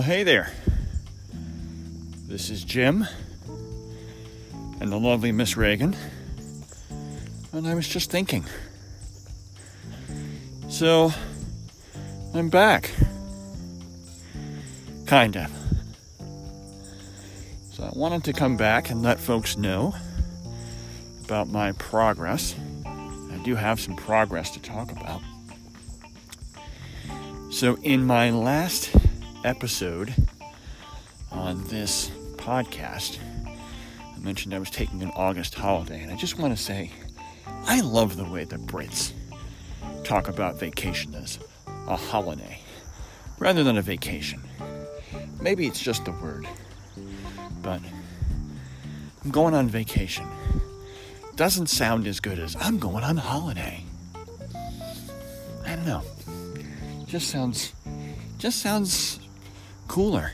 Well, hey there. This is Jim and the lovely Miss Reagan. And I was just thinking. So, I'm back. Kind of. So, I wanted to come back and let folks know about my progress. I do have some progress to talk about. So, in my last episode on this podcast, I mentioned I was taking an August holiday, and I just want to say I love the way the Brits talk about vacation as a holiday rather than a vacation. Maybe it's just a word, but I'm going on vacation. Doesn't sound as good as I'm going on holiday. I don't know. Just sounds just sounds cooler.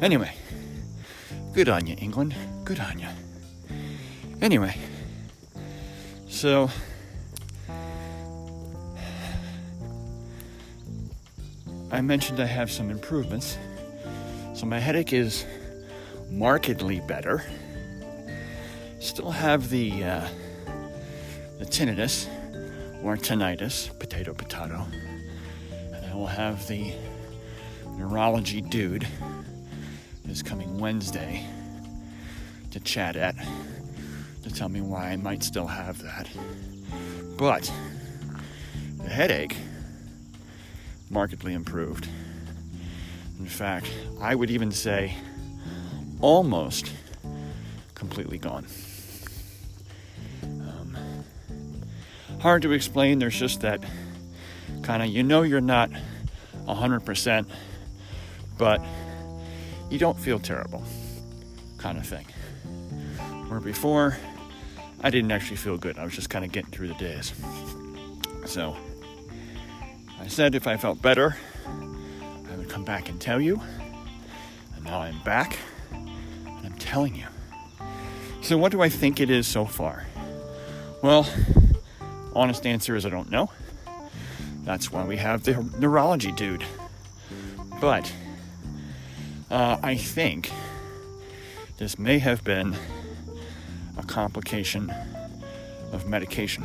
Anyway, good on you, England. Good on you. Anyway, so I mentioned I have some improvements. So my headache is markedly better. Still have the uh, the tinnitus or tinnitus, potato potato. And I will have the neurology dude is coming Wednesday to chat at to tell me why I might still have that. But the headache markedly improved. In fact, I would even say almost completely gone. Um, hard to explain. There's just that kind of, you know, you're not 100%, but you don't feel terrible kind of thing. Where before, I didn't actually feel good. I was just kind of getting through the days. So, I said if I felt better, I would come back and tell you. And now I'm back, and I'm telling you. So, what do I think it is so far? Well, honest answer is I don't know. That's why we have the neurology dude. But uh, I think this may have been a complication of medication,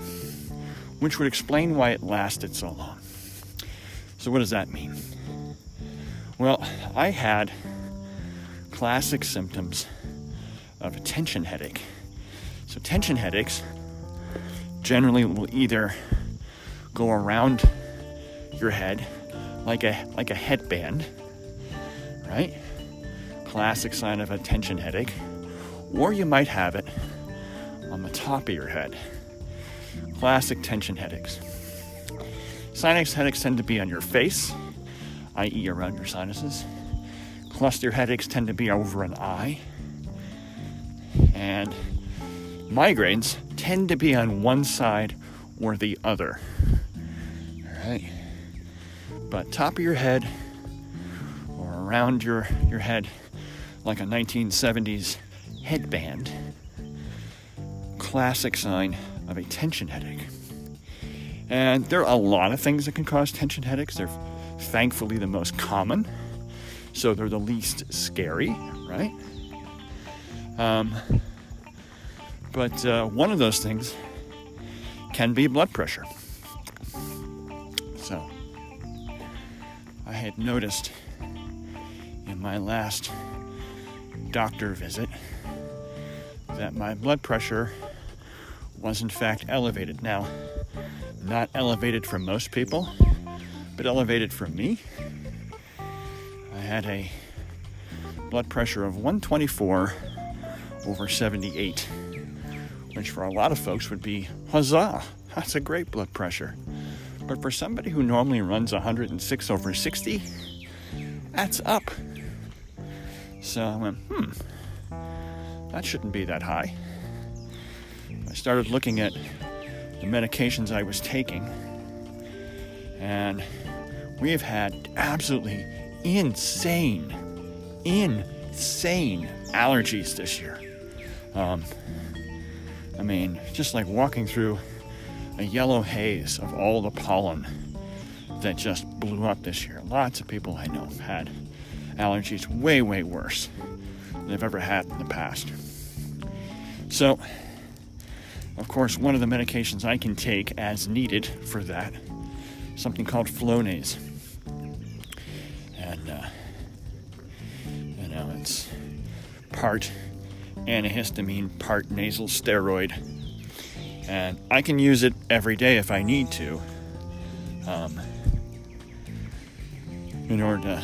which would explain why it lasted so long. So, what does that mean? Well, I had classic symptoms of a tension headache. So, tension headaches generally will either go around your head like a like a headband, right? Classic sign of a tension headache. Or you might have it on the top of your head. Classic tension headaches. Sinus headaches tend to be on your face, i.e., around your sinuses. Cluster headaches tend to be over an eye. And migraines tend to be on one side or the other. All right. But top of your head or around your, your head, like a 1970s headband, classic sign of a tension headache. And there are a lot of things that can cause tension headaches. They're thankfully the most common, so they're the least scary, right? Um, but uh, one of those things can be blood pressure. So, I had noticed in my last doctor visit that my blood pressure was in fact elevated. Now, not elevated for most people, but elevated for me. I had a blood pressure of 124 over 78, which for a lot of folks would be huzzah, that's a great blood pressure. But for somebody who normally runs 106 over 60, that's up. So I went, hmm, that shouldn't be that high. I started looking at the medications I was taking, and we have had absolutely insane, insane allergies this year. Um, I mean, just like walking through a yellow haze of all the pollen that just blew up this year. Lots of people I know have had allergies way, way worse than I've ever had in the past. So, of course, one of the medications I can take as needed for that, something called Flonase. And, uh, you know, it's part antihistamine, part nasal steroid. And I can use it every day if I need to. Um, in order to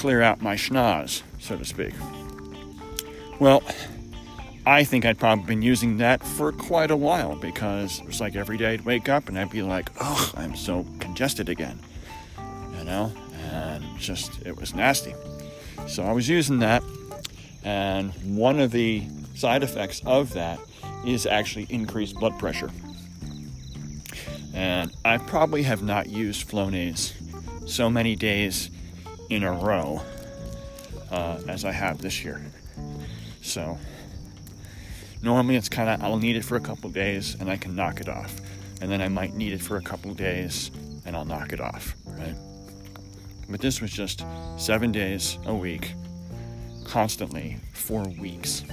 clear out my schnoz, so to speak. Well, I think I'd probably been using that for quite a while because it was like every day I'd wake up and I'd be like, oh, I'm so congested again. You know? And just, it was nasty. So I was using that, and one of the side effects of that is actually increased blood pressure. And I probably have not used Flonase so many days in a row uh, as I have this year. So normally it's kind of I'll need it for a couple days and I can knock it off, and then I might need it for a couple days and I'll knock it off, right? But this was just seven days a week, constantly for weeks.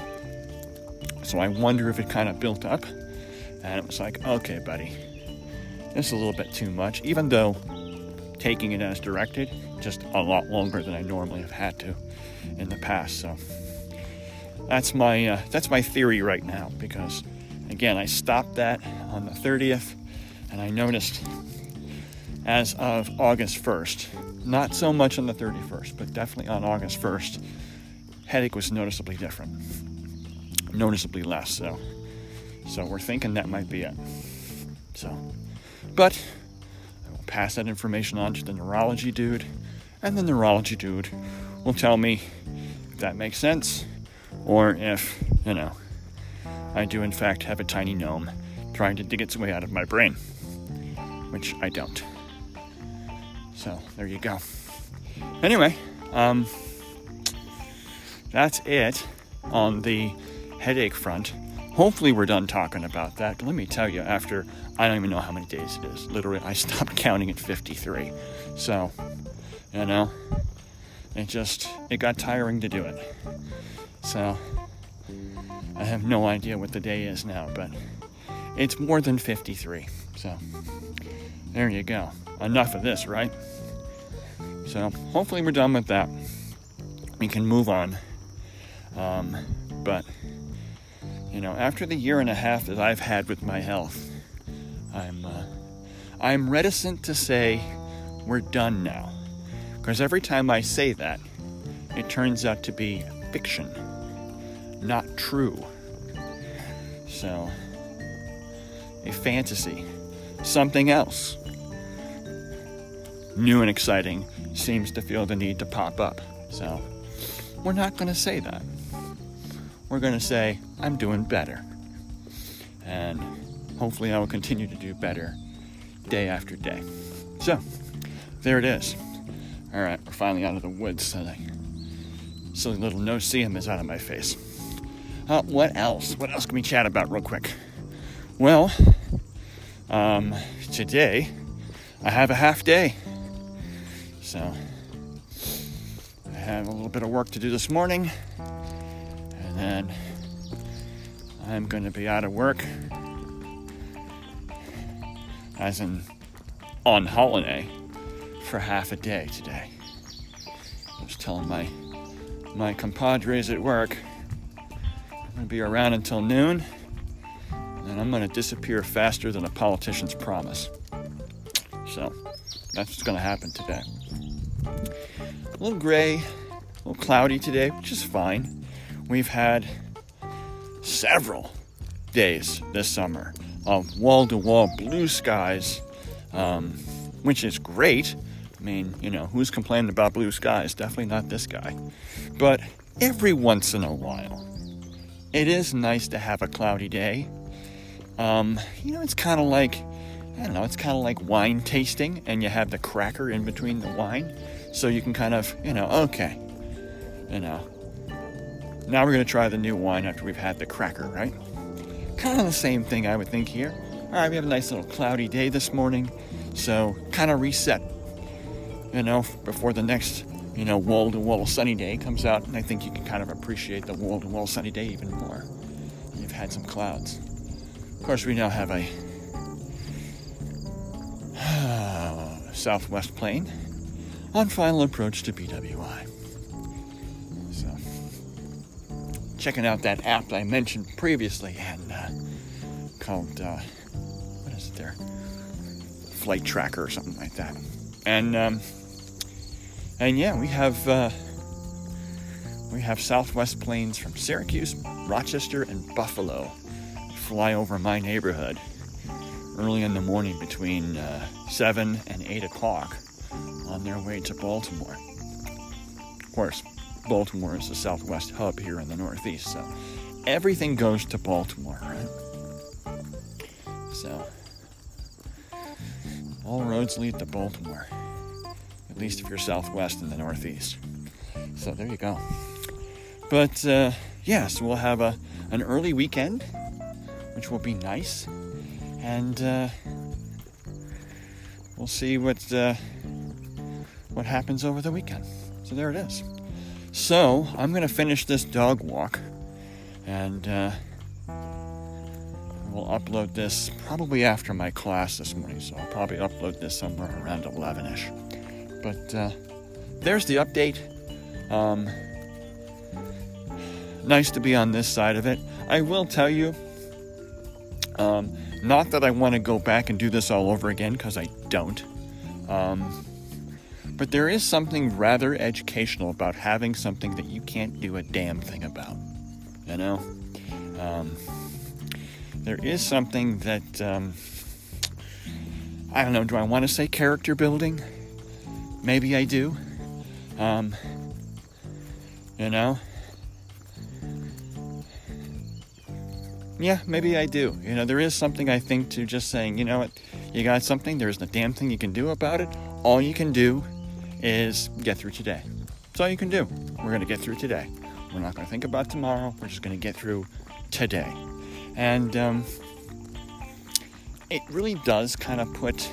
So I wonder if it kind of built up, and it was like, okay, buddy, this is a little bit too much, even though taking it as directed just a lot longer than I normally have had to in the past. So that's my uh, that's my theory right now because again I stopped that on the 30th and I noticed as of August 1st, not so much on the 31st, but definitely on August 1st, headache was noticeably different, noticeably less. So so we're thinking that might be it. So, but I will pass that information on to the neurology dude, and the neurology dude will tell me if that makes sense or if, you know, I do in fact have a tiny gnome trying to dig its way out of my brain, which I don't. So there you go. Anyway, um, that's it on the headache front. Hopefully, we're done talking about that. But let me tell you, after I don't even know how many days it is. Literally, I stopped counting at 53. So, you know, it just it got tiring to do it. So, I have no idea what the day is now, but it's more than 53. So, there you go. Enough of this, right? So, hopefully, we're done with that. We can move on. Um, but, you know, after the year and a half that I've had with my health, I'm uh, I'm reticent to say we're done now, because every time I say that, it turns out to be fiction, not true. So, a fantasy, something else, new and exciting, seems to feel the need to pop up. So, we're not going to say that. We're going to say, I'm doing better. And hopefully I will continue to do better day after day. So, there it is. All right, we're finally out of the woods, so that silly little no-see-um is out of my face. Uh, what else? What else can we chat about real quick? Well, um, today I have a half day. So, I have a little bit of work to do this morning, and then I'm going to be out of work as in on holiday for half a day today. I was telling my my compadres at work I'm gonna be around until noon and I'm gonna disappear faster than a politician's promise. So that's what's gonna happen today. A little gray, a little cloudy today, which is fine. We've had several days this summer of wall to wall blue skies, um, which is great. I mean, you know, who's complaining about blue skies? Definitely not this guy. But every once in a while, it is nice to have a cloudy day. Um, you know, it's kind of like, I don't know, it's kind of like wine tasting, and you have the cracker in between the wine. So you can kind of, you know, okay, you know, now we're going to try the new wine after we've had the cracker, right? Kind of the same thing, I would think, here. All right, we have a nice little cloudy day this morning, so kind of reset, you know, before the next you know, wall to wall sunny day comes out, and I think you can kind of appreciate the wall to wall sunny day even more. You've had some clouds. Of course, we now have a southwest plane on final approach to BWI. So, checking out that app I mentioned previously and uh, called, uh, what is it there? Flight Tracker or something like that. And, um, and yeah, we have, uh, we have Southwest planes from Syracuse, Rochester, and Buffalo fly over my neighborhood early in the morning between uh, 7 and 8 o'clock on their way to Baltimore. Of course, Baltimore is the southwest hub here in the Northeast, so everything goes to Baltimore, right? So, all roads lead to Baltimore, at least if you're southwest in the Northeast. So, there you go. But, uh, yes, we'll have a, an early weekend, which will be nice and uh, we'll see what uh, what happens over the weekend. So there it is. So I'm gonna finish this dog walk, and uh, we'll upload this probably after my class this morning. So I'll probably upload this somewhere around 11ish. But uh, there's the update. Um, nice to be on this side of it. I will tell you. Um, not that I want to go back and do this all over again, because I don't. Um, but there is something rather educational about having something that you can't do a damn thing about. You know? Um, there is something that, um, I don't know, do I want to say character building? Maybe I do. Um, you know? yeah, maybe I do. You know, there is something I think to just saying, you know what, you got something, there's a damn thing you can do about it. All you can do is get through today. That's all you can do. We're going to get through today. We're not going to think about tomorrow. We're just going to get through today. And um, it really does kind of put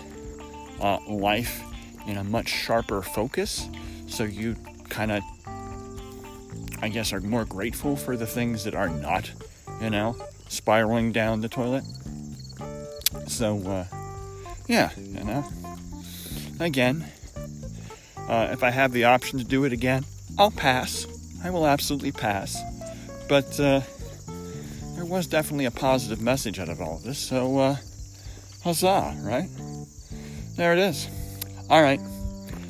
uh, life in a much sharper focus. So you kind of, I guess, are more grateful for the things that are not, you know, spiraling down the toilet. So, uh, yeah, you know. Again, uh, if I have the option to do it again, I'll pass. I will absolutely pass. But uh, there was definitely a positive message out of all of this, so uh, huzzah, right? There it is. All right,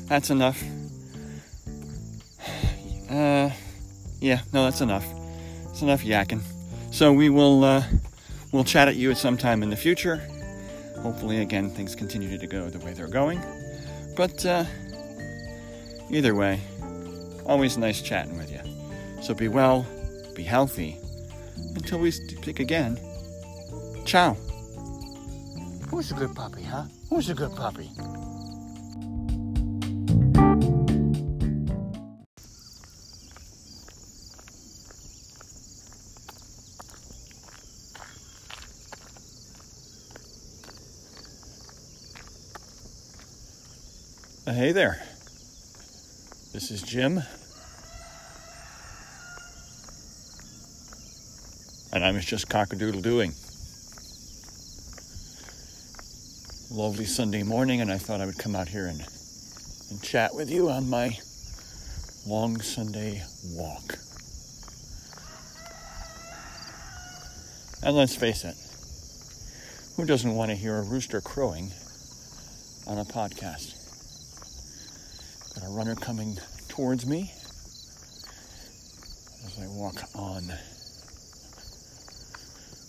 that's enough. Uh, yeah, no, that's enough. It's enough yakking. So we will uh, we'll chat at you at some time in the future. Hopefully, again, things continue to go the way they're going. But uh, either way, always nice chatting with you. So be well, be healthy. Until we speak again, ciao. Who's a good puppy, huh? Who's a good puppy? Hey there. This is Jim. And I was just cockadoodle doing. Lovely Sunday morning, and I thought I would come out here and, and chat with you on my long Sunday walk. And let's face it, who doesn't want to hear a rooster crowing on a podcast? Got a runner coming towards me as I walk on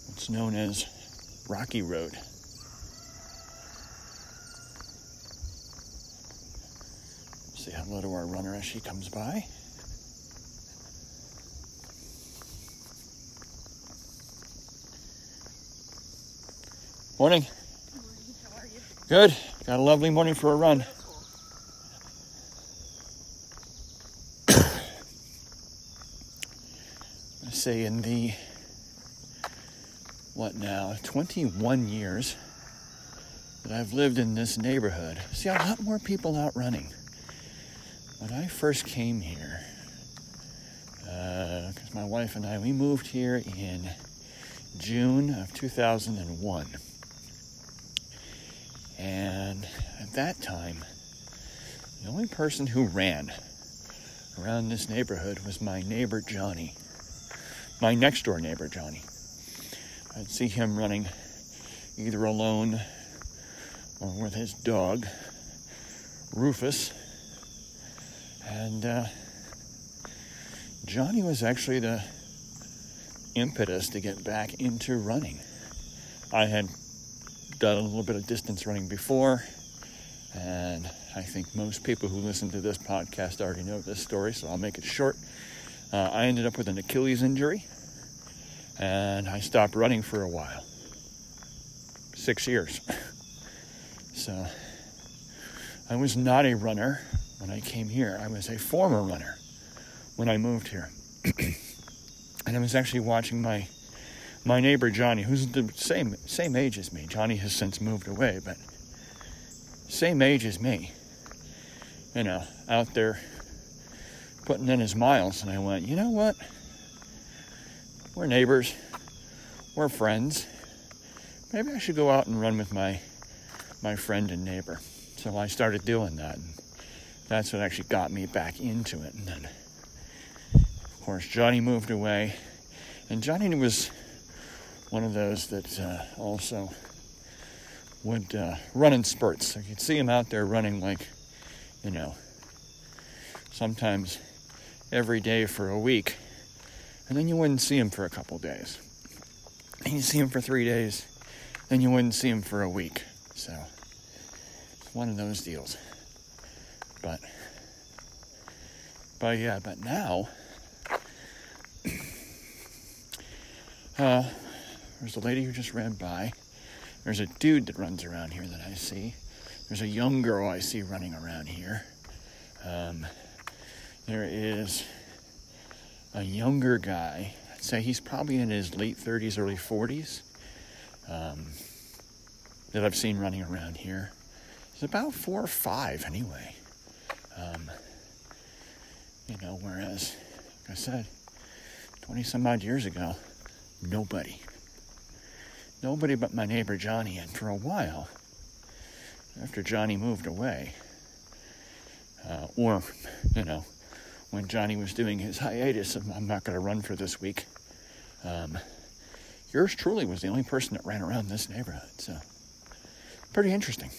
what's known as Rocky Road. Say hello to our runner as she comes by. Morning. Good morning. How are you? Good. Got a lovely morning for a run. Say in the what now 21 years that I've lived in this neighborhood, see a lot more people out running. when I first came here, because uh, my wife and I, we moved here in June of 2001. And at that time, the only person who ran around this neighborhood was my neighbor Johnny, my next door neighbor Johnny. I'd see him running either alone or with his dog, Rufus. And uh, Johnny was actually the impetus to get back into running. I had done a little bit of distance running before, and I think most people who listen to this podcast already know this story, so I'll make it short. Uh, I ended up with an Achilles injury, and I stopped running for a while six years. so I was not a runner when I came here, I was a former runner when I moved here. and I was actually watching my my neighbor Johnny, who's the same same age as me. Johnny has since moved away, but same age as me. You know, out there putting in his miles, and I went, you know what? We're neighbors. We're friends. Maybe I should go out and run with my my friend and neighbor. So I started doing that. And that's what actually got me back into it. And then, of course, Johnny moved away. And Johnny was one of those that uh, also would uh, run in spurts. So you'd see him out there running like, you know, sometimes every day for a week. And then you wouldn't see him for a couple days. And you see him for three days. Then you wouldn't see him for a week. So it's one of those deals. But, but yeah, but now, uh, there's a lady who just ran by. There's a dude that runs around here that I see. There's a young girl I see running around here. There is a younger guy. I'd say he's probably in his late 30s, early 40s. Um, that I've seen running around here. He's about four or five, anyway. Um, you know, whereas, like I said, 20 some odd years ago, nobody. Nobody but my neighbor Johnny. And for a while, after Johnny moved away, uh, or, you know, when Johnny was doing his hiatus I'm not going to run for this week, um, yours truly was the only person that ran around this neighborhood. So, pretty interesting.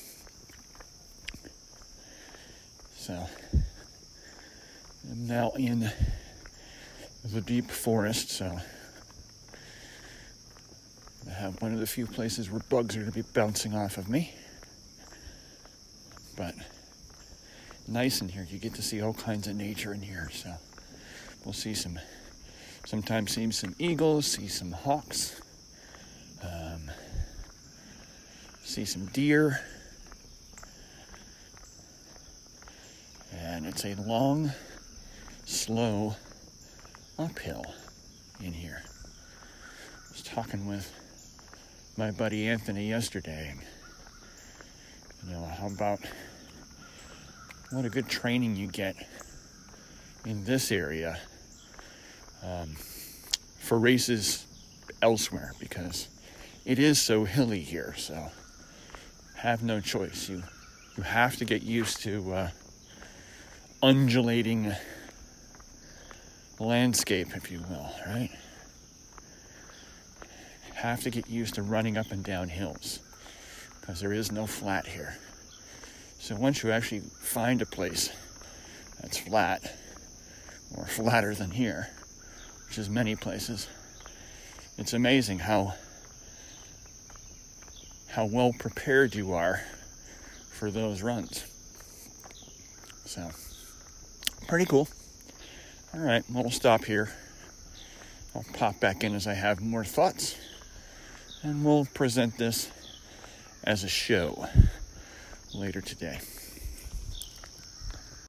So I'm now in the deep forest, so I have one of the few places where bugs are going to be bouncing off of me. But nice in here. You get to see all kinds of nature in here. So we'll see some, sometimes see some eagles, see some hawks, um, see some deer. and it's a long, slow uphill in here. I was talking with my buddy Anthony yesterday. You know, how about what a good training you get in this area um, for races elsewhere because it is so hilly here. So have no choice. You you have to get used to uh, undulating landscape, if you will, right? Have to get used to running up and down hills because there is no flat here. So once you actually find a place that's flat or flatter than here, which is many places, it's amazing how how well prepared you are for those runs. So pretty cool. All right, well, stop here. I'll pop back in as I have more thoughts, and we'll present this as a show later today.